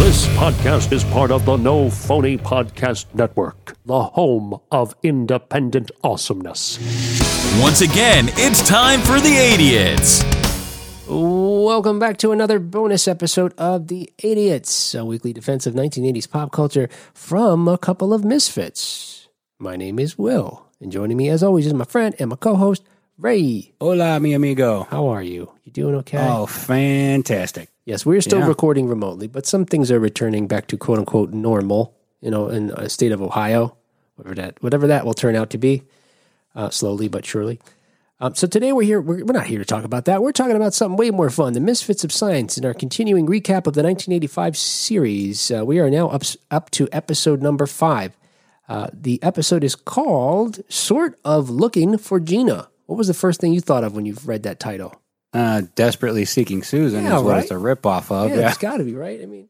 This podcast is part of the No Phony Podcast Network, the home of independent awesomeness. Once again, it's time for the Idiots. Welcome back to another bonus episode of The Idiots, a weekly defense of 1980s pop culture from a couple of misfits. My name is Will, and joining me as always is my friend and my co-host, Ray. Hola, mi amigo. How are you? You doing okay? Oh, fantastic. Yes, we're still Yeah. recording remotely, but some things are returning back to quote unquote normal, you know, in a state of Ohio, whatever that whatever that will turn out to be, uh, slowly but surely. Um, so today we're here. We're, we're not here to talk about that. We're talking about something way more fun: the Misfits of Science. In our continuing recap of the 1985 series, uh, we are now up up to episode number five. Uh, the episode is called "Sort of Looking for Gina." What was the first thing you thought of when you read that title? Uh, Desperately Seeking Susan Yeah, is what right? it's a ripoff of. Yeah, it's got to be right. I mean.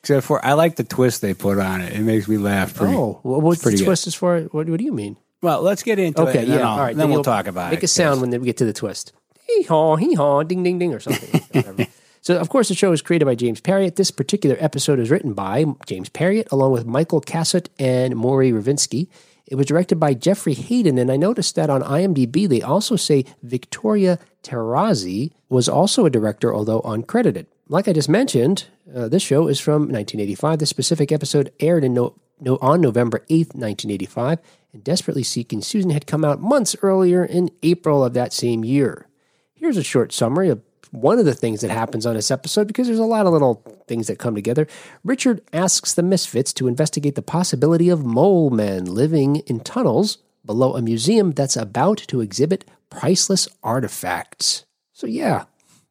Except for, I like the twist they put on it. It makes me laugh. Pretty, Oh, well, what's pretty the good. twist as far? What, what do you mean? Well, let's get into it. Okay, and then yeah, I'll- all right. Then, we'll you'll talk about it. make a sound when we get to the twist. Hee haw, hee haw, ding ding ding, or something. Whatever. so, of course, the show is created by James Parriott. This particular episode is written by James Parriott, along with Michael Cassutt and Maury Ravinsky. It was directed by Jeffrey Hayden, and I noticed that on IMDb they also say Victoria Terrazzi was also a director, although uncredited. Like I just mentioned, uh, this show is from 1985. The specific episode aired in no, no, on November 8th, 1985, and Desperately Seeking Susan had come out months earlier in April of that same year. Here's a short summary of one of the things that happens on this episode because there's a lot of little things that come together. Richard asks the Misfits to investigate the possibility of mole men living in tunnels below a museum that's about to exhibit priceless artifacts. So, yeah,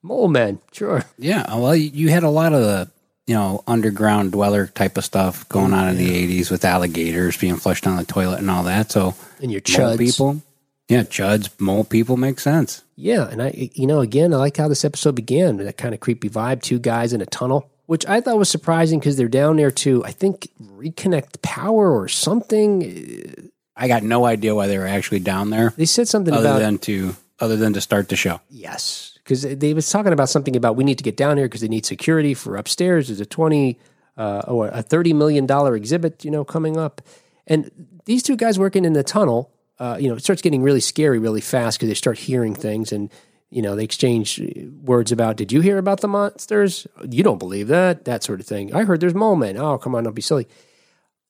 mole men, sure. Yeah. Well, you- had a lot of the, you know, underground dweller type of stuff going on in the 80s with alligators being flushed down the toilet and all that. So, And your chuds. people. Yeah, chuds, mole people make sense. Yeah, and I, you know, again, I like how this episode began. That kind of creepy vibe. Two guys in a tunnel, which I thought was surprising because they're down there to, I think, reconnect power or something. I got no idea why they were actually down there They said something other about than to other than to start the show. yes, because they was talking about something about we need to get down here because they need security for upstairs. There's a twenty uh, or a thirty million dollar exhibit, you know, coming up, and these two guys working in the tunnel, uh, you know, it starts getting really scary really fast because they start hearing things and. You know, they exchange words about, did you hear about the monsters? You don't believe that, that sort of thing. I heard there's mole men. Oh, come on, don't be silly.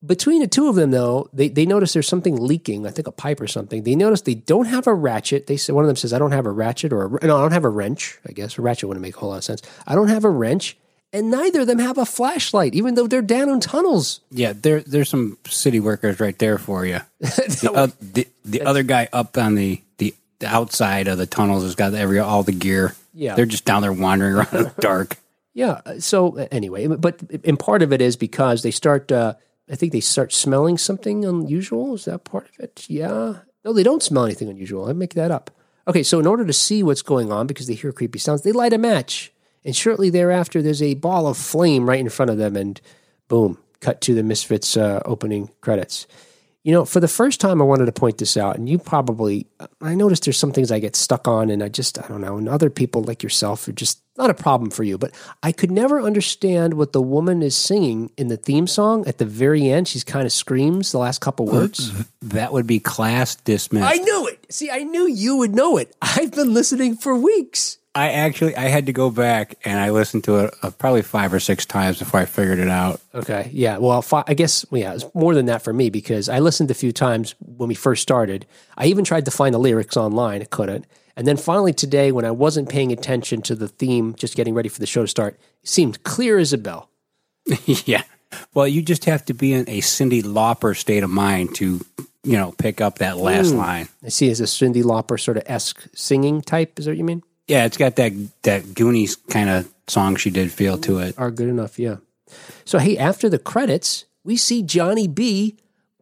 Between the two of them, though, they, they notice there's something leaking. I think a pipe or something. They notice they don't have a ratchet. They say one of them says, "I don't have a ratchet," or a, no, I don't have a wrench. I guess a ratchet wouldn't make a whole lot of sense. I don't have a wrench, and neither of them have a flashlight, even though they're down in tunnels. Yeah, there there's some city workers right there for you. The, uh, the, the other guy up on the, the outside of the tunnels has got every all the gear. Yeah. they're just down there wandering around in the dark. Yeah. uh, So uh, anyway, but and part of it is because they start. Uh, I think they start smelling something unusual. Is that part of it? Yeah. No, they don't smell anything unusual. I make that up. Okay, so in order to see what's going on, because they hear creepy sounds, they light a match, and shortly thereafter, there's a ball of flame right in front of them, and boom, cut to the Misfits uh, opening credits. You know, for the first time, I wanted to point this out, and you probably, I noticed there's some things I get stuck on, and I just, I don't know, and other people like yourself are just not a problem for you, but I could never understand what the woman is singing in the theme song at the very end. She's kind of screams the last couple words. Uh, that would be class dismissed. I knew it. See, I knew you would know it. I've been listening for weeks. I actually I had to go back and I listened to it uh, probably five or six times before I figured it out. Okay. Yeah. Well, fi- I guess, yeah, it's more than that for me because I listened a few times when we first started. I even tried to find the lyrics online. I couldn't. And then finally today, when I wasn't paying attention to the theme, just getting ready for the show to start, it seemed clear as a bell. yeah. Well, you just have to be in a Cyndi Lauper state of mind to, you know, pick up that last line. I see as a Cyndi Lauper sort of esque singing type. Is that what you mean? Yeah, it's got that that Goonies kind of song she did feel to it. Are good enough. Yeah. So, hey, after the credits, we see Johnny B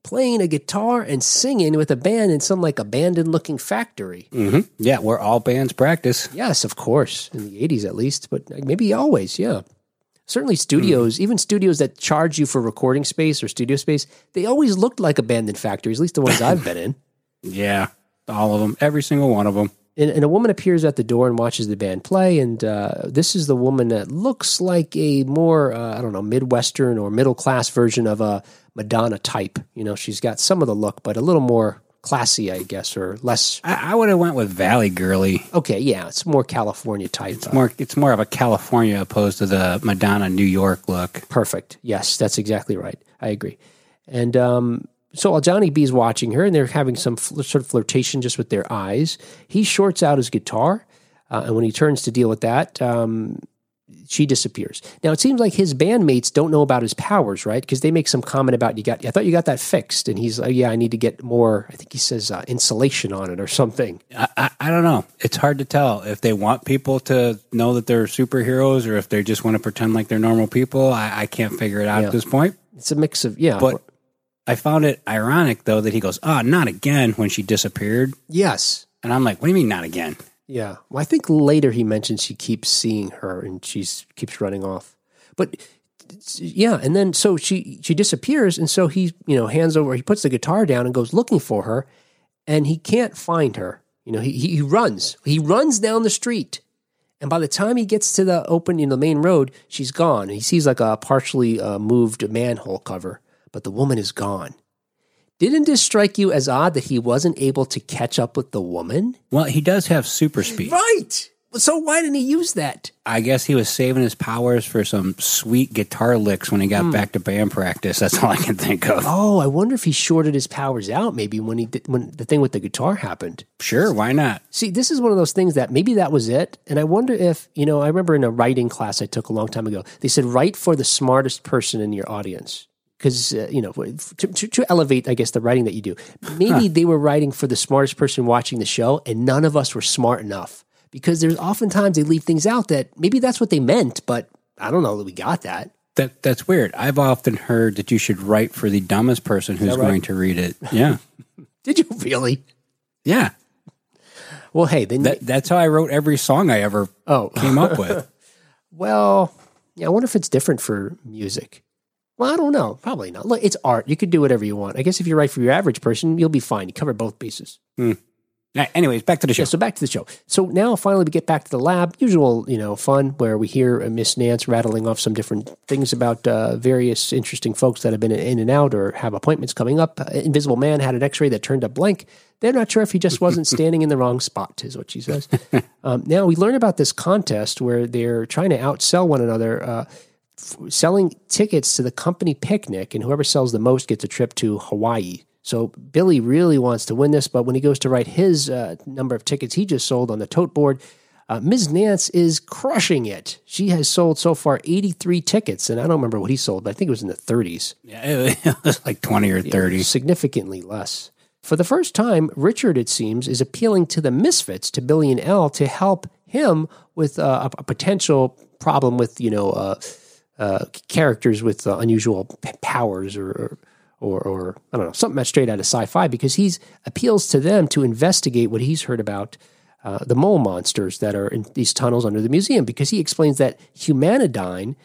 playing a guitar and singing with a band in some like abandoned looking factory. hmm Yeah, where all bands practice. Yes, of course, in the 80s at least, but maybe always, yeah. Certainly studios, even studios that charge you for recording space or studio space, they always looked like abandoned factories, at least the ones I've been in. Yeah, all of them, every single one of them. And, and a woman appears at the door and watches the band play. And uh, this is the woman that looks like a more, uh, I don't know, Midwestern or middle class version of a Madonna type. You know, she's got some of the look, but a little more classy, I guess, or less. I, I would have went with Valley Girly. Okay, yeah, it's more California type. It's more it's more of a California opposed to the Madonna New York look. Perfect. Yes, that's exactly right. I agree. And um, so while Johnny B's watching her and they're having some fl- sort of flirtation just with their eyes, he shorts out his guitar. Uh, and when he turns to deal with that, um, she disappears. Now it seems like his bandmates don't know about his powers, right? Because they make some comment about you got. I thought you got that fixed, and he's like, "Yeah, I need to get more." I think he says uh, insulation on it or something. I, I, I don't know. It's hard to tell if they want people to know that they're superheroes or if they just want to pretend like they're normal people. I, I can't figure it out Yeah. at this point. It's a mix of yeah, But I found it ironic though that he goes, "Ah, not again" when she disappeared, yes, and I'm like, "What do you mean not again?" Yeah. Well, I think later he mentions she keeps seeing her and she's keeps running off. But yeah, and then so she she disappears and so he, you know, hands over he puts the guitar down and goes looking for her and he can't find her. You know, he he runs. He runs down the street. And by the time he gets to the open, you know, the main road, she's gone. He sees like a partially uh, moved manhole cover, but the woman is gone. Didn't this strike you as odd that he wasn't able to catch up with the woman? Well, he does have super speed. Right. So why didn't he use that? I guess he was saving his powers for some sweet guitar licks when he got hmm. back to band practice. That's all I can think of. Oh, I wonder if he shorted his powers out maybe when he did when the thing with the guitar happened. Sure, why not? See, this is one of those things that maybe that was it. And I wonder if, you know, I remember in a writing class I took a long time ago, they said write for the smartest person in your audience. Because, uh, you know, to, to, to elevate, I guess, the writing that you do. Maybe they were writing for the smartest person watching the show, and none of us were smart enough. Because there's oftentimes they leave things out that maybe that's what they meant, but I don't know that we got that. That that's weird. I've often heard that you should write for the dumbest person who's right? going to read it. Yeah. Did you really? Yeah. Well, hey, then That that's how I wrote every song I ever oh, came up with. Well, yeah, I wonder if it's different for music. Well, I don't know. Probably not. Look, it's art. You could do whatever you want. I guess if you write for your average person, you'll be fine. You cover both bases. Nah, Anyways, back to the show. Yeah, so back to the show. So now finally we get back to the lab. Usual, you know, fun where we hear Miss Nance rattling off some different things about uh, various interesting folks that have been in and out or have appointments coming up. Uh, Invisible Man had an X-ray that turned up blank. They're not sure if he just wasn't standing in the wrong spot, is what she says. Um, now we learn about this contest where they're trying to outsell one another. Uh, selling tickets to the company picnic, and whoever sells the most gets a trip to Hawaii. So Billy really wants to win this, but when he goes to write his uh, number of tickets he just sold on the tote board, uh, Ms. Nance is crushing it. She has sold so far 83 tickets, and I don't remember what he sold, but I think it was in the 30s, Yeah, it was like twenty or thirty. significantly less. For the first time, Richard, it seems, is appealing to the misfits, to Billy and Elle, to help him with uh, a, a potential problem with, you know, uh, characters with uh, unusual p- powers or, or, or, I don't know, something that's straight out of sci fi because he's appeals to them to investigate what he's heard about uh, the mole monsters that are in these tunnels under the museum because he explains that Humanidyne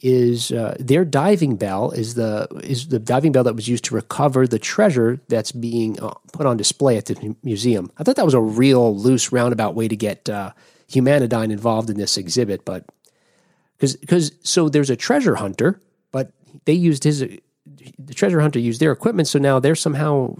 is uh, their diving bell is the is the diving bell that was used to recover the treasure that's being uh, put on display at the museum. I thought that was a real loose roundabout way to get uh, Humanidyne involved in this exhibit, but because because so there's a treasure hunter, but they used his the treasure hunter used their equipment, so now they're somehow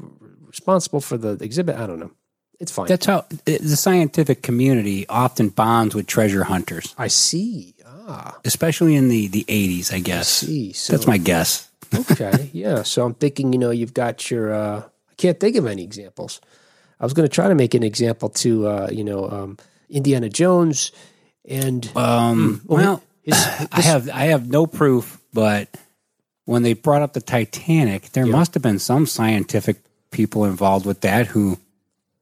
responsible for the exhibit. I don't know. It's fine. That's how the scientific community often bonds with treasure hunters, I see. Ah, especially in the the eighties. I guess see. So that's my guess. okay, yeah. So I'm thinking, you know, you've got your. Uh, I can't think of any examples. I was going to try to make an example to, uh, you know, um, Indiana Jones, and Um, well, I have I have no proof, but when they brought up the Titanic, there must have been some scientific people involved with that who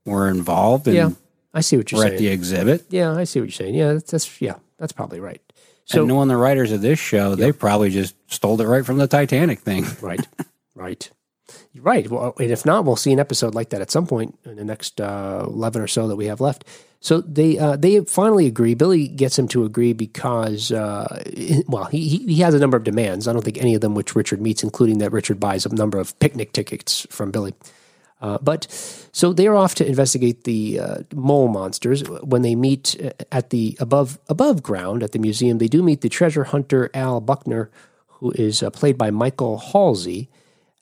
were involved and yeah, I see what you're saying. at the exhibit. yeah, I see what you're saying. Yeah, that's, that's yeah, that's probably right. So and knowing the writers of this show, they probably just stole it right from the Titanic thing. right, right, right. Well, and if not, we'll see an episode like that at some point in the next uh, eleven or so that we have left. So they uh, they finally agree. Billy gets him to agree because uh, well he he has a number of demands. I don't think any of them which Richard meets, including that Richard buys a number of picnic tickets from Billy. Uh, but so they are off to investigate the uh, mole monsters. When they meet uh, at the above above ground at the museum, they do meet the treasure hunter Al Buckner, who is uh, played by Michael Halsey,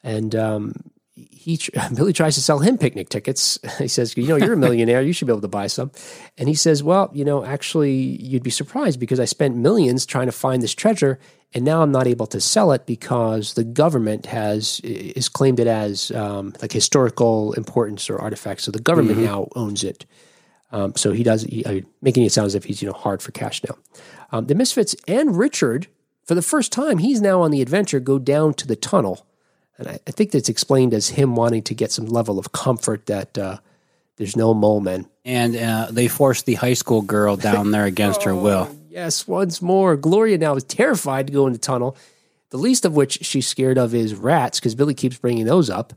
and um, he Billy tries to sell him picnic tickets. He says, "You know, you're a millionaire. You should be able to buy some." And he says, "Well, you know, actually, you'd be surprised because I spent millions trying to find this treasure, and now I'm not able to sell it because the government has is claimed it as um, like historical importance or artifact. So the government now owns it. Um, so he does, he, uh, making it sound as if he's you know hard for cash now. Um, the Misfits and Richard, for the first time, he's now on the adventure. Go down to the tunnel." And I, I think that's explained as him wanting to get some level of comfort that uh, there's no mole men. And uh, they forced the high school girl down there against her will. Yes, once more. Gloria now is terrified to go in the tunnel. The least of which she's scared of is rats, because Billy keeps bringing those up.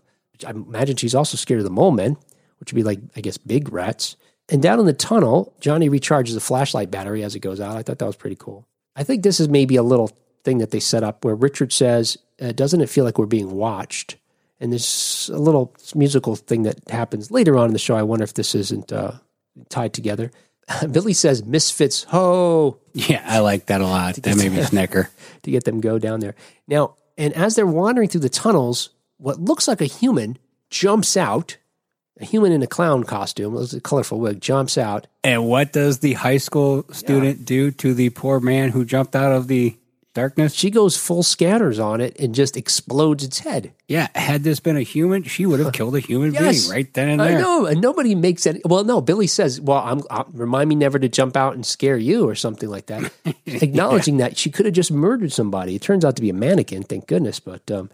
I imagine she's also scared of the mole men, which would be like, I guess, big rats. And down in the tunnel, Johnny recharges the flashlight battery as it goes out. I thought that was pretty cool. I think this is maybe a little thing that they set up where Richard says, uh, Doesn't it feel like we're being watched? And there's a little musical thing that happens later on in the show. I wonder if this isn't uh, tied together. Billy says, Misfits, ho, Yeah, I like that a lot. That made me snicker. to get them go down there. Now, and as they're wandering through the tunnels, what looks like a human jumps out. A human in a clown costume, with a colorful wig, jumps out. And what does the high school student do to the poor man who jumped out of the darkness? She goes full Scanners on it and just explodes its head. Yeah, had this been a human, she would have killed a human Yes. being right then and there. I know, and nobody makes it. Well, no, Billy says, "Well, I'm, i remind me never to jump out and scare you, or something like that." Acknowledging that she could have just murdered somebody. It turns out to be a mannequin, thank goodness. But um,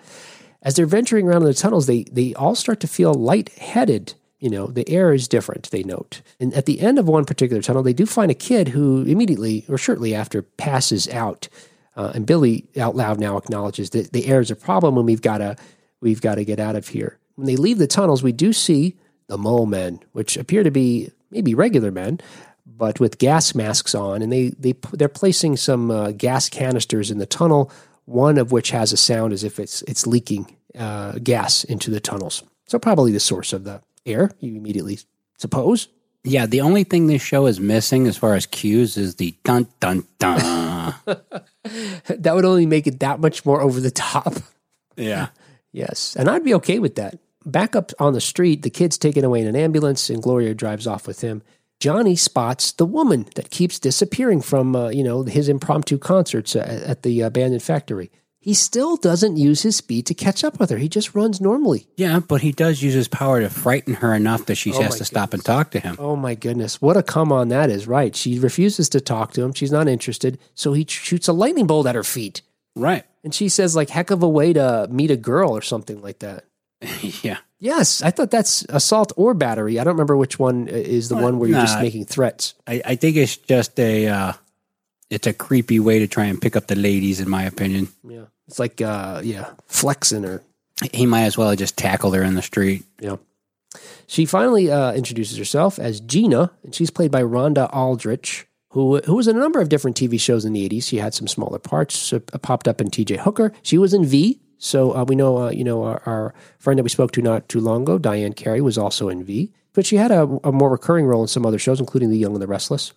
as they're venturing around in the tunnels, they they all start to feel lightheaded. You know, the air is different. They note, and at the end of one particular tunnel, they do find a kid who immediately or shortly after passes out. Uh, and Billy out loud now acknowledges that the air is a problem, and we've got to we've got to get out of here. When they leave the tunnels, we do see the mole men, which appear to be maybe regular men, but with gas masks on, and they they they're placing some uh, gas canisters in the tunnel. One of which has a sound as if it's it's leaking uh, gas into the tunnels. So probably the source of the air. You immediately suppose. Yeah, the only thing this show is missing as far as cues is the dun dun dun. That would only make it that much more over the top. yeah. Yes, and I'd be okay with that. Back up on the street, the kid's taken away in an ambulance, and Gloria drives off with him. Johnny spots the woman that keeps disappearing from, uh, you know, his impromptu concerts at, at the abandoned factory. He still doesn't use his speed to catch up with her. He just runs normally. Yeah, but he does use his power to frighten her enough that she Oh has to stop and talk to him. Oh my goodness, what a come on that is! Right, she refuses to talk to him. She's not interested, so he shoots a lightning bolt at her feet, Right. and she says, "Like heck of a way to meet a girl" or something like that. yeah. Yes, I thought that's assault or battery. I don't remember which one is the one where you're just making threats. I, I think it's just a uh, it's a creepy way to try and pick up the ladies, in my opinion. Yeah, it's like uh, yeah, flexing her. He might as well have just tackled her in the street. yeah. She finally uh, introduces herself as Gina, and she's played by Rhonda Aldrich, who who was in a number of different TV shows in the '80s. She had some smaller parts. Uh, popped up in T.J. Hooker. She was in V. So uh, we know, uh, you know, our, our friend that we spoke to not too long ago, Diane Carey, was also in V. But she had a, a more recurring role in some other shows, including The Young and the Restless.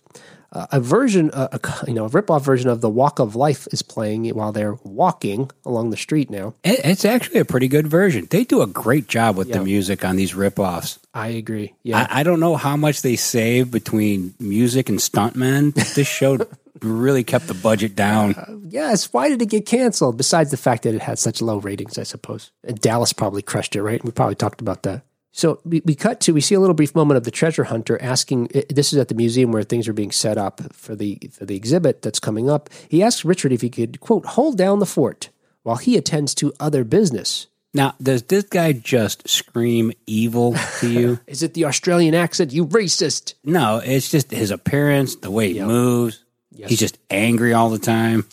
Uh, a version, uh, a, you know, a rip-off version of The Walk of Life is playing while they're walking along the street now. It, it's actually a pretty good version. They do a great job with Yeah. the music on these ripoffs. I agree. Yeah. I, I don't know how much they save between music and stuntmen. but This show really kept the budget down. Yes, why did it get canceled? Besides the fact that it had such low ratings, I suppose. And Dallas probably crushed it, right? We probably talked about that. So we, we cut to we see a little brief moment of the treasure hunter asking. Eh, this is at the museum where things are being set up for the for the exhibit that's coming up. He asks Richard if he could quote hold down the fort while he attends to other business. Now, does this guy just scream evil to you? Is it the Australian accent? You racist! no, it's just his appearance, the way he moves. He's just angry all the time.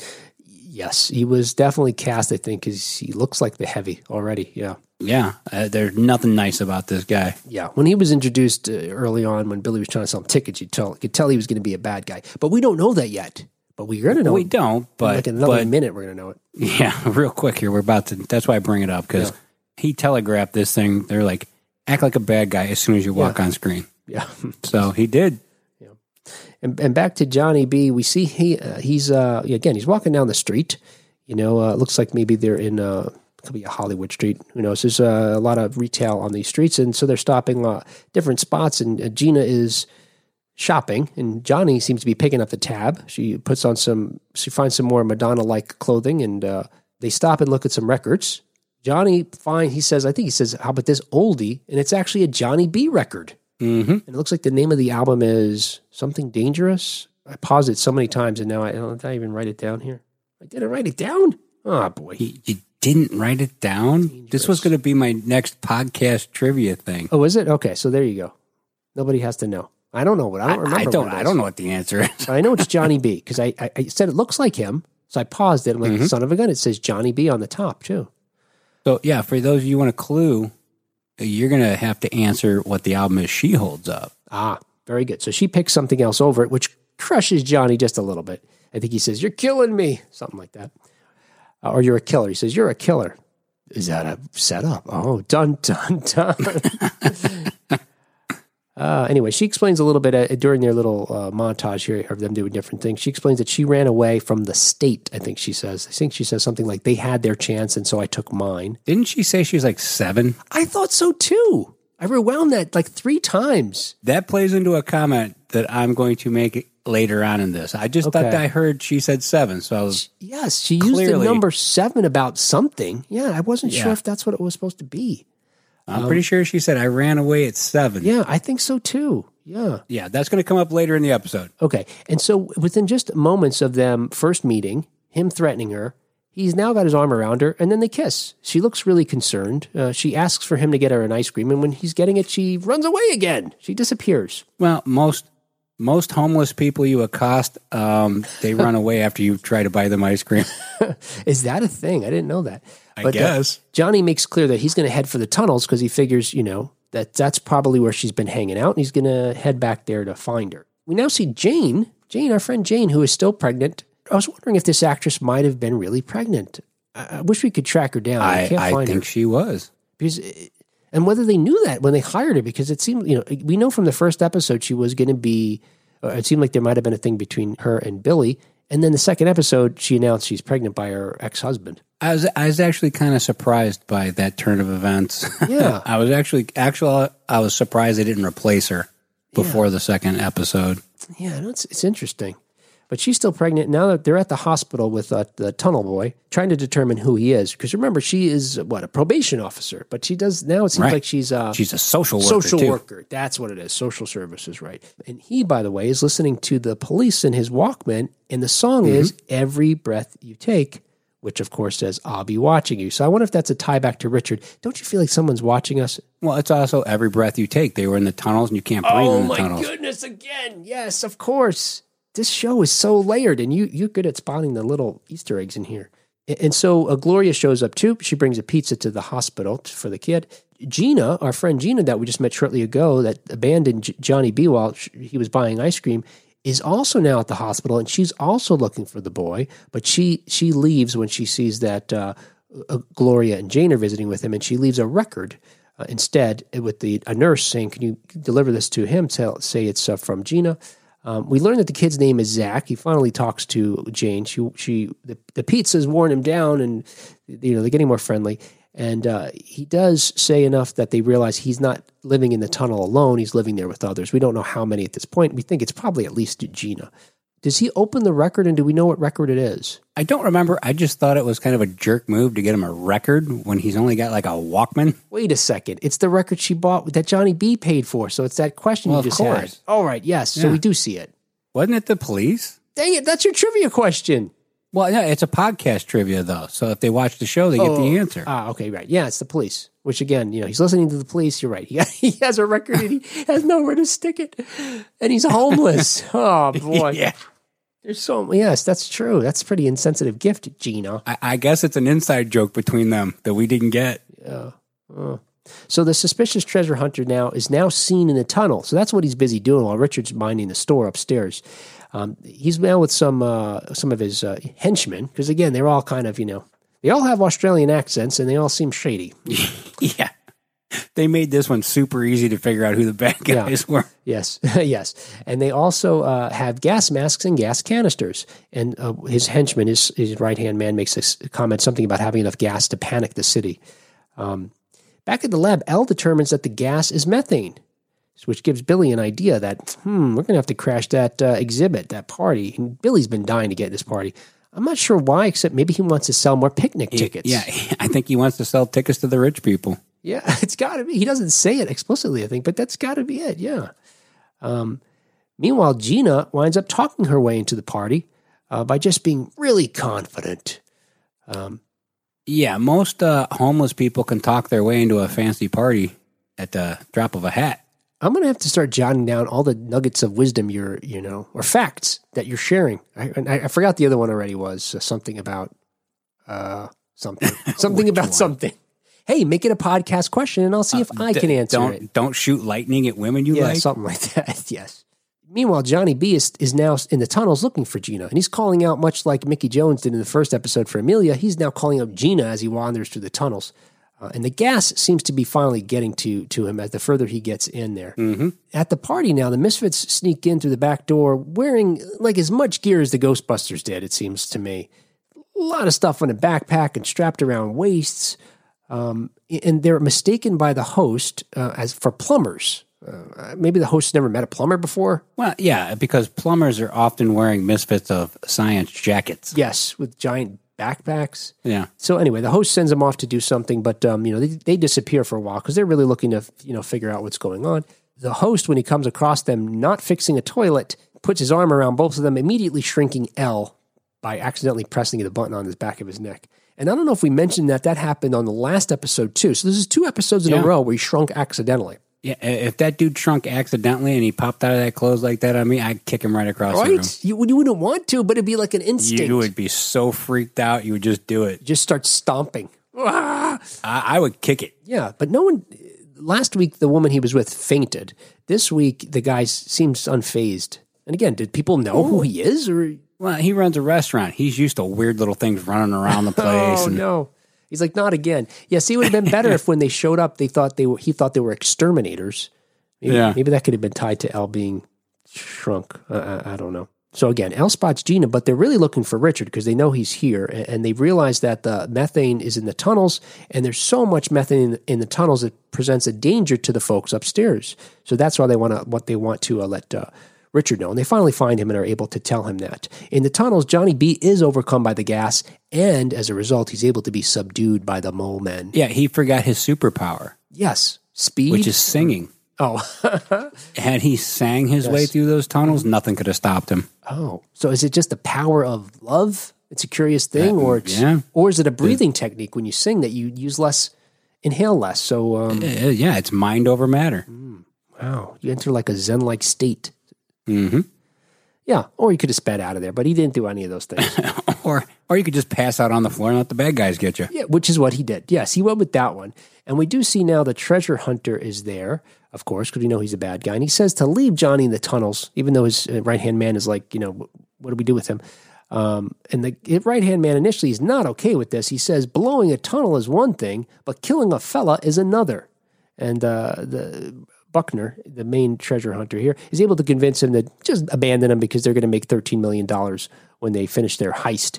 Yes, he was definitely cast. I think because he looks like the heavy already. Yeah. Yeah, uh, there's nothing nice about this guy. Yeah, when he was introduced uh, early on, when Billy was trying to sell him tickets, you tell could tell he was going to be a bad guy. But we don't know that yet. But we're going to know. we it. don't, but like in another but minute, we're going to know it. yeah, real quick here, we're about to. That's why I bring it up because he telegraphed this thing. They're like, act like a bad guy as soon as you walk on screen. Yeah. So he did. And, and back to Johnny B, we see he uh, he's uh, again he's walking down the street. You know, uh, looks like maybe they're in uh, could be a Hollywood street. Who knows? There's uh, a lot of retail on these streets, and so they're stopping uh, different spots. And uh, Gina is shopping, and Johnny seems to be picking up the tab. She puts on some. She finds some more Madonna-like clothing, and they stop and look at some records. Johnny find he says, I think he says, "How about this oldie?" And it's actually a Johnny B record. Mm-hmm. And it looks like the name of the album is something dangerous. I paused it so many times, and now I don't did I even write it down here. I didn't write it down. Oh boy. You, you didn't write it down. This was going to be my next podcast trivia thing. Oh, is it? Okay, so there you go. Nobody has to know. I don't know what I don't remember. I don't. I don't know what the answer is. I know it's Johnny B because I, I, I said it looks like him, so I paused it. I'm like, Mm-hmm. son of a gun! It says Johnny B on the top too. So yeah, for those of you who want a clue, you're going to have to answer what the album is. She holds up. Ah, very good. So she picks something else over it, which crushes Johnny just a little bit. I think he says, "You're killing me," something like that, Uh, or "You're a killer." He says, "You're a killer." Is that a setup? Oh, dun dun dun. Uh, anyway, she explains a little bit uh, during their little uh, montage here of them doing different things. She explains that she ran away from the state. I think she says. I think she says something like, "They had their chance, and so I took mine." Didn't she say she was like seven? I thought so too. I rewound that like three times. That plays into a comment that I'm going to make later on in this. I just thought Okay. that I heard she said seven, so I was Yes, she used the number seven about something. Yeah, I wasn't sure if that's what it was supposed to be. I'm pretty sure she said I ran away at seven. Yeah, I think so too. Yeah. Yeah, that's going to come up later in the episode. Okay. And so within just moments of them first meeting, him threatening her, he's now got his arm around her and then they kiss. She looks really concerned. Uh, she asks for him to get her an ice cream. And when he's getting it, she runs away again. She disappears. Well, most most homeless people you accost, um, they run away after you try to buy them ice cream. Is that a thing? I didn't know that. I uh, guess. Johnny makes clear that he's going to head for the tunnels because he figures, you know, that that's probably where she's been hanging out, and he's going to head back there to find her. We now see Jane, Jane, our friend Jane, who is still pregnant. I was wondering if this actress might have been really pregnant. I, I wish we could track her down. I, I, can't I find think her she was. because, and whether they knew that when they hired her, because it seemed, you know, we know from the first episode she was going to be. It seemed like there might have been a thing between her and Billy, and then the second episode she announced she's pregnant by her ex husband. I was I was actually kind of surprised by that turn of events. Yeah. I was actually actually I was surprised they didn't replace her before the second episode. Yeah, it's, it's interesting. But she's still pregnant. Now that they're at the hospital with uh, the tunnel boy, trying to determine who he is. Because remember, she is, what, a probation officer. But she does, now it seems Right. like she's a She's a social worker social too. worker. That's what it is. Social services, right. And he, by the way, is listening to the police in his Walkman. And the song Mm-hmm. is Every Breath You Take, which of course says, I'll be watching you. So I wonder if that's a tie back to Richard. Don't you feel like someone's watching us? Well, it's also every breath you take. They were in the tunnels, and you can't breathe Oh in the my tunnels. goodness! Again, yes, of course. This show is so layered, and you you're good at spotting the little Easter eggs in here. And so uh, Gloria shows up too. She brings a pizza to the hospital for the kid. Gina, our friend Gina, that we just met shortly ago, that abandoned J- Johnny B while sh- he was buying ice cream, is also now at the hospital, and she's also looking for the boy. But she she leaves when she sees that uh, uh, Gloria and Jane are visiting with him, and she leaves a record uh, instead with the a nurse saying, "Can you deliver this to him? Tell say it's uh, from Gina." Um, we learn that the kid's name is Zach. He finally talks to Jane. She she the, the pizza's worn him down, and you know they're getting more friendly. And uh, he does say enough that they realize he's not living in the tunnel alone. He's living there with others. We don't know how many at this point. We think it's probably at least Gina. Does he open the record, and do we know what record it is? I don't remember. I just thought it was kind of a jerk move to get him a record when he's only got like a Walkman. Wait a second. It's the record she bought that Johnny B paid for. So it's that question Well, you just had. All right. Yes. So we do see it. Wasn't it the police? Dang it. That's your trivia question. Well, yeah, it's a podcast trivia though. So if they watch the show, they get the answer. Ah, okay. Right. Yeah. It's the police, which again, you know, he's listening to the police. You're right. He, he has a record and he has nowhere to stick it. And he's homeless. oh, boy. yeah. There's so, yes, that's true. That's a pretty insensitive gift, Gina. I, I guess it's an inside joke between them that we didn't get. Yeah. So the suspicious treasure hunter now is now seen in the tunnel. So that's what he's busy doing while Richard's minding the store upstairs. Um, he's now with some uh, some of his uh, henchmen because again they're all kind of you know they all have Australian accents and they all seem shady. Yeah. they made this one super easy to figure out who the bad Yeah. guys were. Yes, yes, and they also uh, have gas masks and gas canisters. And uh, his henchman, his, his right hand man, makes a comment something about having enough gas to panic the city. Um, back at the lab, L determines that the gas is methane, which gives Billy an idea that hmm, we're going to have to crash that uh, exhibit, that party. And Billy's been dying to get this party. I'm not sure why, except maybe he wants to sell more picnic tickets. Yeah, I think he wants to sell tickets to the rich people. Yeah, it's got to be. He doesn't say it explicitly, I think, but that's got to be it. Yeah. Um, meanwhile, Gina winds up talking her way into the party uh, by just being really confident. Yeah, most uh, homeless people can talk their way into a fancy party at the drop of a hat. I'm gonna have to start jotting down all the nuggets of wisdom you're, you know, or facts that you're sharing. I, and I, I forgot the other one already was uh, something about uh, something, something about something. Hey, make it a podcast question, and I'll see if I can answer don't it. don't shoot lightning at women you Yeah, like. something like that. yes. Meanwhile, Johnny B is, is now in the tunnels looking for Gina, and he's calling out much like Mickey Jones did in the first episode for Amelia. He's now calling out Gina as he wanders through the tunnels, uh, and the gas seems to be finally getting to to him as the further he gets in there. Mm-hmm. At the party now, the Misfits sneak in through the back door, wearing like as much gear as the Ghostbusters did. It seems to me, a lot of stuff on a backpack and strapped around waists Um, and they're mistaken by the host uh, as for plumbers. Uh, maybe the host never met a plumber before. Well, yeah, because plumbers are often wearing misfits of science jackets. Yes, with giant backpacks. Yeah. So anyway, the host sends them off to do something, but um, you know they, they disappear for a while because they're really looking to you know figure out what's going on. The host, when he comes across them not fixing a toilet, puts his arm around both of them, immediately shrinking L by accidentally pressing the button on the back of his neck. And I don't know if we mentioned that that happened on the last episode too. So this is two episodes in Yeah. a row where he shrunk accidentally. Yeah, if that dude shrunk accidentally and he popped out of that clothes like that on me, I'd kick him right across the room. Right? You, you wouldn't want to, but it'd be like an instinct. You would be so freaked out, you would just do it. just start stomping. Ah! I, I would kick it. Yeah, but no one. Last week, the woman he was with fainted. This week, the guy seems unfazed. And again, did people know who he is? Or Well, he runs a restaurant. He's used to weird little things running around the place. oh and no, he's like not again. Yeah, see, it would have been better if when they showed up, they thought they were. He thought they were exterminators. Maybe, Yeah. maybe that could have been tied to L being shrunk. I, I, I don't know. So again, L spots Gina, but they're really looking for Richard because they know he's here, and, and they realize that the methane is in the tunnels, and there's so much methane in, in the tunnels it presents a danger to the folks upstairs. So that's why they want to what they want to uh, let uh, Richard know, and they finally find him and are able to tell him that in the tunnels, Johnny B is overcome by the gas, and as a result, he's able to be subdued by the mole men. yeah, he forgot his superpower, Yes, speed. which is singing. oh, Had he sang his way through those tunnels, nothing could have stopped him. Oh, so is it just the power of love? It's a curious thing, or it's, yeah. or is it a breathing technique when you sing that you use less, inhale less? So, um, Uh, yeah, it's mind over matter. wow, you enter like a zen-like state. Hmm Yeah, or you could have sped out of there, but he didn't do any of those things. Or, or you could just pass out on the floor and let the bad guys get you. yeah, which is what he did. Yes, he went with that one, and we do see now the treasure hunter is there, of course, because we know he's a bad guy, and he says to leave Johnny in the tunnels, even though his right hand man is like, you know, what do we do with him? Um, and the right hand man initially is not okay with this. He says blowing a tunnel is one thing, but killing a fella is another. And uh, the Buckner, the main treasure hunter here, is able to convince him to just abandon him because they're going to make $13 million when they finish their heist.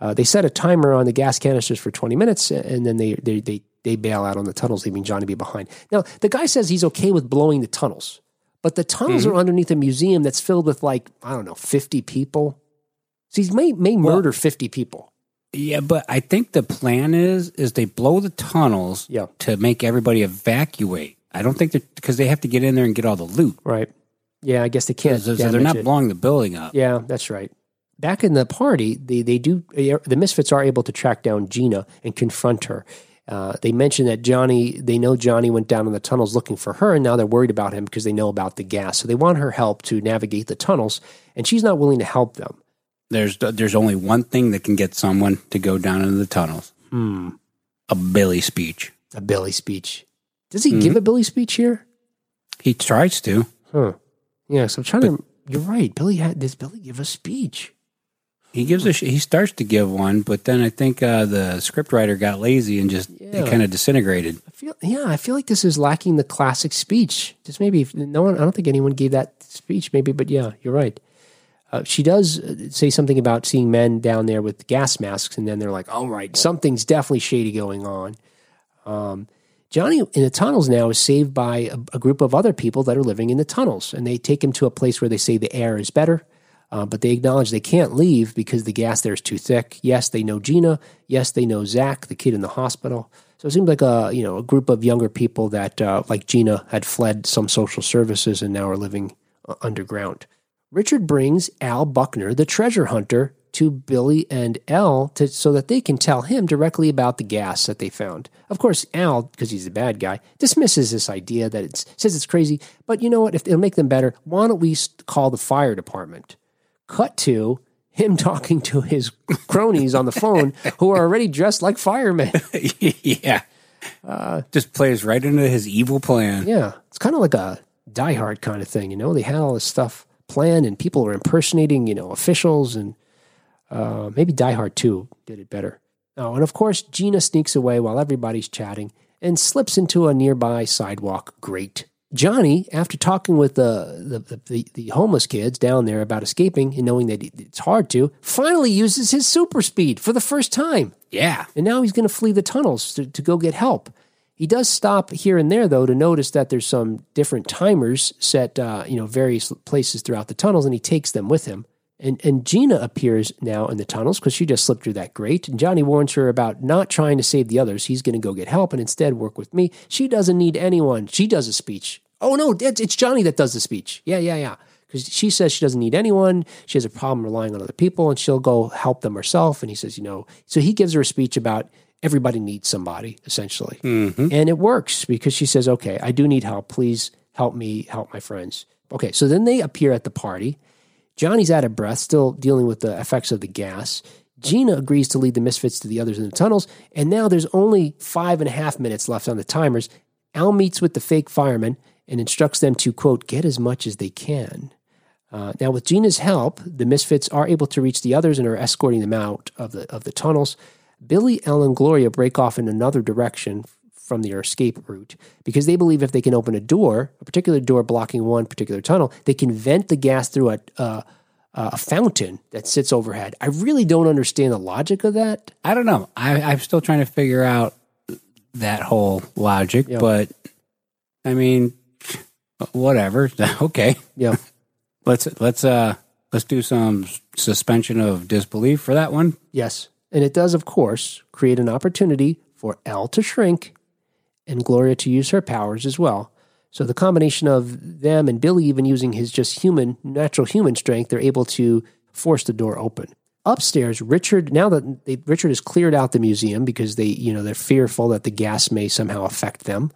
Uh, they set a timer on the gas canisters for 20 minutes, and then they, they, they, they bail out on the tunnels, leaving Johnny B behind. Now, the guy says he's okay with blowing the tunnels, but the tunnels are underneath a museum that's filled with, like, I don't know, 50 people. So he may, may murder 50 people. Yeah, but I think the plan is is they blow the tunnels Yeah. to make everybody evacuate. I don't think that because they have to get in there and get all the loot. Right. Yeah, I guess they can't. So, so they're not it. blowing the building up. Yeah, that's right. Back in the party, they, they do the Misfits are able to track down Gina and confront her. Uh, they mention that Johnny, they know Johnny went down in the tunnels looking for her, and now they're worried about him because they know about the gas. So they want her help to navigate the tunnels, and she's not willing to help them. There's there's only one thing that can get someone to go down into the tunnels. Hmm. A Billy speech. A Billy speech. Does he give a Billy speech here? He tries to. Huh. Yeah. So I'm trying to. You're right. Billy had. Does Billy give a speech? He gives a he starts to give one, but then I think uh, the scriptwriter got lazy and just Yeah. it kind of disintegrated. I feel, yeah, I feel like this is lacking the classic speech. Just maybe if no one. I don't think anyone gave that speech. Maybe, but yeah, you're right. Uh, she does uh, say something about seeing men down there with gas masks, and then they're like, "All right, something's definitely shady going on." Um, Johnny in the tunnels now is saved by a, a, group of other people that are living in the tunnels, and they take him to a place where they say the air is better, uh, but they acknowledge they can't leave because the gas there is too thick. Yes, they know Gina. Yes, they know Zach, the kid in the hospital. So it seems like a you know a group of younger people that, uh, like Gina, had fled some social services and now are living uh, underground. Richard brings Al Buckner, the treasure hunter, to Billy and Al to, so that they can tell him directly about the gas that they found. Of course, Al, because he's a bad guy, dismisses this idea that it says it's crazy. But you know what? If it'll make them better, why don't we call the fire department? Cut to him talking to his cronies on the phone who are already dressed like firemen. yeah. Uh, Just plays right into his evil plan. Yeah. It's kind of like a Die Hard kind of thing, you know? They had all this stuff planned and people were impersonating, you know, officials and uh, maybe Die Hard 2 did it better. Oh, and of course, Gina sneaks away while everybody's chatting and slips into a nearby sidewalk grate. Johnny, after talking with the, the, the, the, homeless kids down there about escaping and knowing that it's hard to, finally uses his super speed for the first time. Yeah. And now he's going to flee the tunnels to, to go get help. He does stop here and there, though, to notice that there's some different timers set, uh, you know, various places throughout the tunnels, and he takes them with him. And, and Gina appears now in the tunnels because she just slipped through that grate. And Johnny warns her about not trying to save the others. He's going to go get help and instead work with me. She doesn't need anyone. She does a speech. Oh, no, it's Johnny that does the speech. Yeah, yeah, yeah. Because she says she doesn't need anyone. She has a problem relying on other people and she'll go help them herself. And he says, you know, so he gives her a speech about everybody needs somebody, essentially. Mm-hmm. And it works because she says, okay, I do need help. Please help me help my friends. Okay, so then they appear at the party Johnny's out of breath, still dealing with the effects of the gas. Gina agrees to lead the misfits to the others in the tunnels, and now there's only five and a half minutes left on the timers. Al meets with the fake firemen and instructs them to, quote, get as much as they can. Uh, now, with Gina's help, the misfits are able to reach the others and are escorting them out of the, of the tunnels. Billy, Ellen, and Gloria break off in another direction from their escape route because they believe if they can open a door, a particular door blocking one particular tunnel, they can vent the gas through a, uh, a fountain that sits overhead. I really don't understand the logic of that. I don't know. I, I'm still trying to figure out that whole logic, yeah. but I mean, whatever. okay. Yeah. let's let's uh let's do some suspension of disbelief for that one. Yes. And it does, of course, create an opportunity for L to shrink and Gloria to use her powers as well. So the combination of them and Billy even using his just human, natural human strength, they're able to force the door open. Upstairs, Richard, now that they, Richard has cleared out the museum because they, you know, they're fearful that the gas may somehow affect them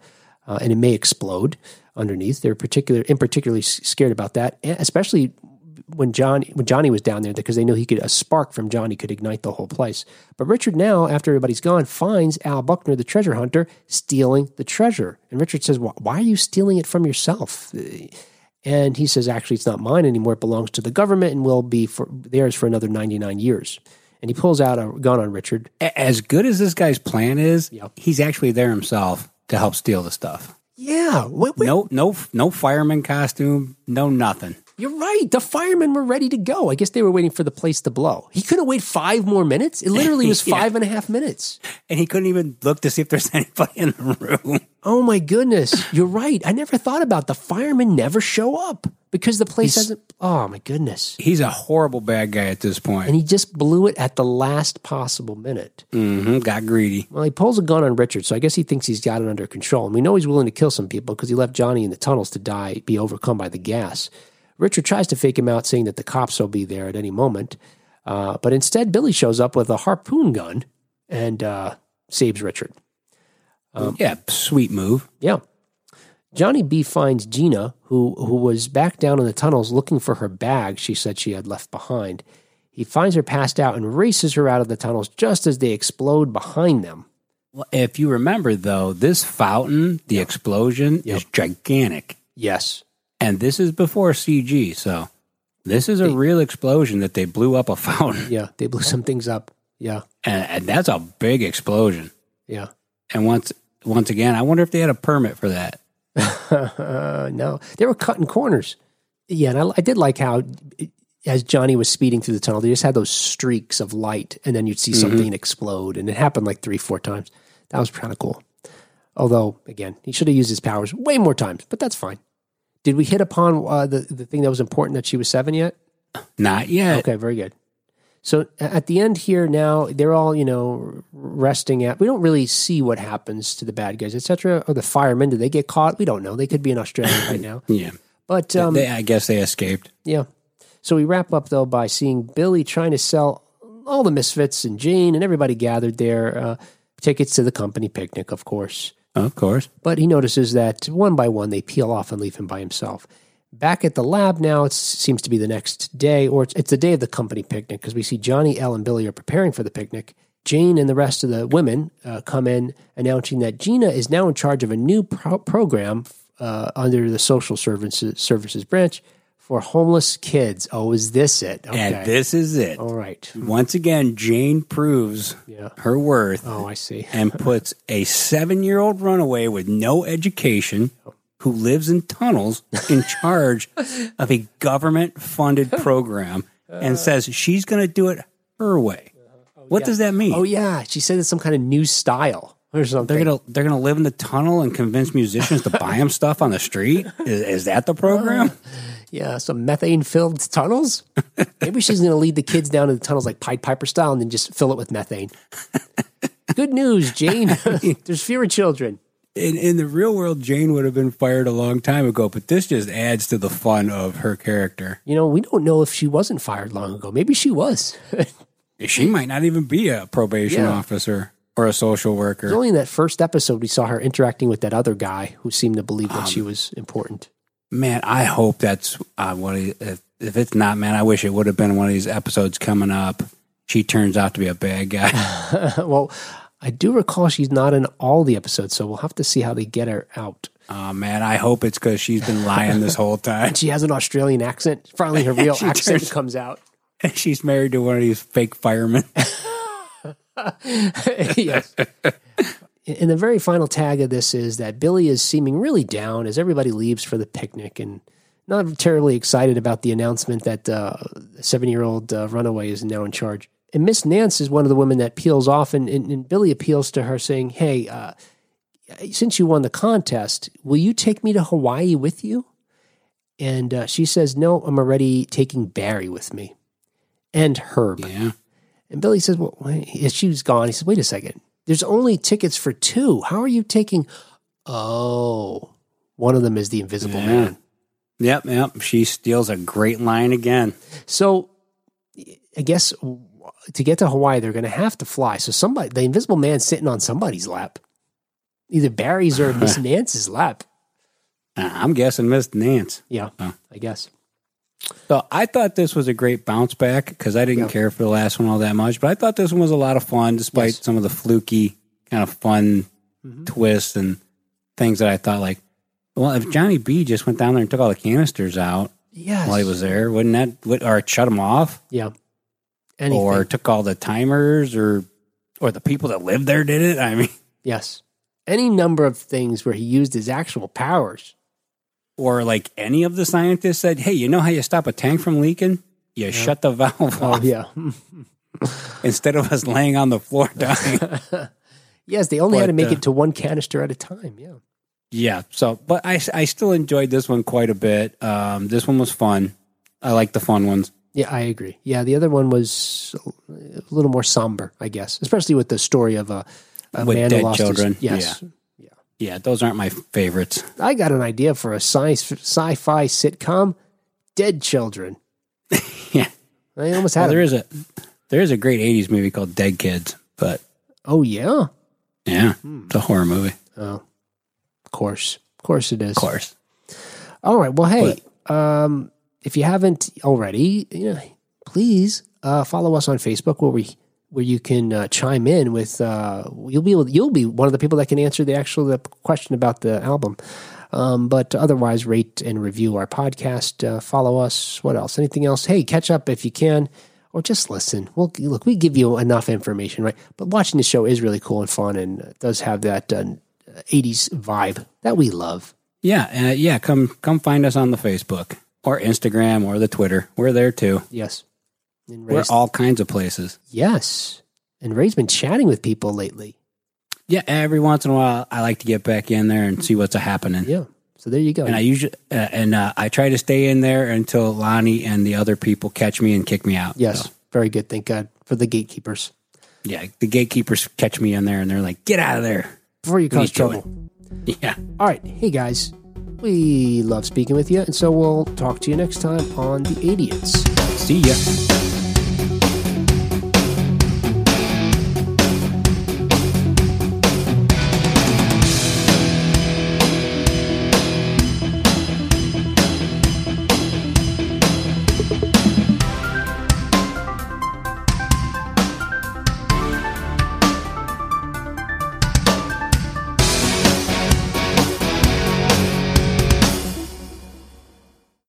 uh, and it may explode underneath. They're particular, in particularly scared about that, especially when John when Johnny was down there because they knew he could a spark from Johnny could ignite the whole place. But Richard now, after everybody's gone, finds Al Buckner, the treasure hunter, stealing the treasure. And Richard says, "Why are you stealing it from yourself?" And he says, "Actually, it's not mine anymore. It belongs to the government and will be for theirs for another ninety nine years." And he pulls out a gun on Richard. As good as this guy's plan is, yep. he's actually there himself to help steal the stuff. Yeah. Wait, wait. No, no, no fireman costume. No nothing. You're right. The firemen were ready to go. I guess they were waiting for the place to blow. He couldn't wait five more minutes. It literally was yeah. five and a half minutes. And he couldn't even look to see if there's anybody in the room. Oh my goodness. You're right. I never thought about the firemen never show up because the place he's, hasn't. Oh my goodness. He's a horrible bad guy at this point. And he just blew it at the last possible minute. Mm-hmm, got greedy. Well, he pulls a gun on Richard, so I guess he thinks he's got it under control. And we know he's willing to kill some people because he left Johnny in the tunnels to die, be overcome by the gas. Richard tries to fake him out, saying that the cops will be there at any moment. Uh, but instead, Billy shows up with a harpoon gun and uh, saves Richard. Um, yeah, sweet move. Yeah. Johnny B finds Gina, who who was back down in the tunnels looking for her bag she said she had left behind. He finds her passed out and races her out of the tunnels just as they explode behind them. Well, if you remember, though, this fountain, the explosion, yep. is gigantic. Yes. And this is before CG, so this is a they, real explosion that they blew up a fountain. Yeah, they blew some things up. Yeah. And, and that's a big explosion. Yeah. And once once again, I wonder if they had a permit for that. Uh, no, they were cutting corners. Yeah, and I, I did like how, as Johnny was speeding through the tunnel, they just had those streaks of light, and then you'd see something explode, and it happened like three, four times. That was kind of cool. Although, again, he should have used his powers way more times, but that's fine. Did we hit upon uh, the the thing that was important that she was seven yet? Not yet. Okay, very good. So at the end here now, they're all you know resting at. We don't really see what happens to the bad guys, etc. Or the firemen. Do they get caught? We don't know. They could be in Australia right now. Yeah. But um, they, I guess they escaped. yeah. So we wrap up though by seeing Billy trying to sell all the misfits and Jane and everybody gathered there uh, tickets to the company picnic, of course. Of course. But he notices that one by one they peel off and leave him by himself. Back at the lab now, it seems to be the next day, or it's, it's the day of the company picnic because we see Johnny, Elle, and Billy are preparing for the picnic. Jane and the rest of the women uh, come in announcing that Gina is now in charge of a new pro- program uh, under the social services services branch for homeless kids. Oh, is this it? Okay. And this is it. All right. Once again, Jane proves Yeah. her worth Oh, I see. and puts a seven year old runaway with no education who lives in tunnels in charge of a government funded program and uh. says she's going to do it her way. Oh, what does that mean? Oh, yeah. She said it's some kind of new style or something. They're gonna they're gonna live in the tunnel and convince musicians to buy them stuff on the street. Is, is that the program? Uh, Yeah, some methane filled tunnels. Maybe she's going to lead the kids down to the tunnels like Pied Piper style and then just fill it with methane. Good news, Jane. There's fewer children. In in the real world, Jane would have been fired a long time ago, but this just adds to the fun of her character. You know, we don't know if she wasn't fired long ago. Maybe she was. She might not even be a probation Yeah. officer or a social worker. Only in that first episode we saw her interacting with that other guy who seemed to believe that um, she was important. Man, I hope that's uh, what. He, if, if it's not, man, I wish it would have been one of these episodes coming up. She turns out to be a bad guy. well, I do recall she's not in all the episodes, so we'll have to see how they get her out. oh man, I hope it's because she's been lying this whole time. She has an Australian accent. Finally, her real accent turns- comes out. And she's married to one of these fake firemen. yes. And the very final tag of this is that Billy is seeming really down as everybody leaves for the picnic and not terribly excited about the announcement that uh, a seven year old uh, runaway is now in charge. And Miss Nance is one of the women that peels off, and, and, and Billy appeals to her saying, Hey, uh, since you won the contest, will you take me to Hawaii with you? And uh, she says, No, I'm already taking Barry with me and Herb. yeah. And Billy says, Well, wait, she was gone, he says, Wait a second. There's only tickets for two. How are you taking? Oh, one of them is the invisible Yeah. man. Yep, yep. She steals a great line again. So I guess to get to Hawaii, they're going to have to fly. So somebody, the invisible man's sitting on somebody's lap, either Barry's or Miss Nance's lap. Uh, I'm guessing Miss Nance. Yeah, Oh. I guess. So I thought this was a great bounce back because I didn't care for the last one all that much, but I thought this one was a lot of fun despite Yes. some of the fluky kind of fun Mm-hmm. twists and things that I thought like, well, if Johnny B just went down there and took all the canisters out Yes. while he was there, wouldn't that would, or shut them off Yeah. Anything. or took all the timers or or the people that lived there did it? I mean, yes. Any number of things where he used his actual powers. Or like any of the scientists said, hey, you know how you stop a tank from leaking? You shut the valve Oh, off yeah. instead of us laying on the floor dying. yes, they only had to make uh, it to one canister at a time. Yeah. Yeah. So, but I, I still enjoyed this one quite a bit. Um, this one was fun. I like the fun ones. Yeah, I agree. Yeah, the other one was a little more somber, I guess, especially with the story of a, a With man who lost his- children. yes. Yeah, those aren't my favorites. I got an idea for a sci- sci-fi sitcom, Dead Children. Yeah. I almost Well, had there it. is a there is a great '80s movie called Dead Kids, but Oh yeah, yeah, Hmm. it's a horror movie. Oh, of course, of course it is. Of course. All right. Well, hey, um, if you haven't already, you know, please uh, follow us on Facebook where we where you can uh, chime in with. Uh, you'll be able, you'll be one of the people that can answer the actual the question about the album. Um, but otherwise, rate and review our podcast. Uh, follow us. What else? Anything else? Hey, catch up if you can, or just listen. Well, look, we give you enough information, right? But watching the show is really cool and fun, and does have that uh, 80s vibe that we love. Yeah, uh, yeah. Come come find us on the Facebook or Instagram or the Twitter. We're there too. Yes. And We're all kinds of places. yes. And Ray's been chatting with people lately. Yeah, every once in a while, I like to get back in there and see what's happening. Yeah. So there you go. And I usually uh, and uh, I try to stay in there until Lonnie and the other people catch me and kick me out. yes. So, Very good. Thank God for the gatekeepers. yeah, the gatekeepers catch me in there and they're like, "Get out of there!" Before you cause trouble. Yeah. All right. Hey, guys. We love speaking with you. And so we'll talk to you next time on The Idiots. See ya.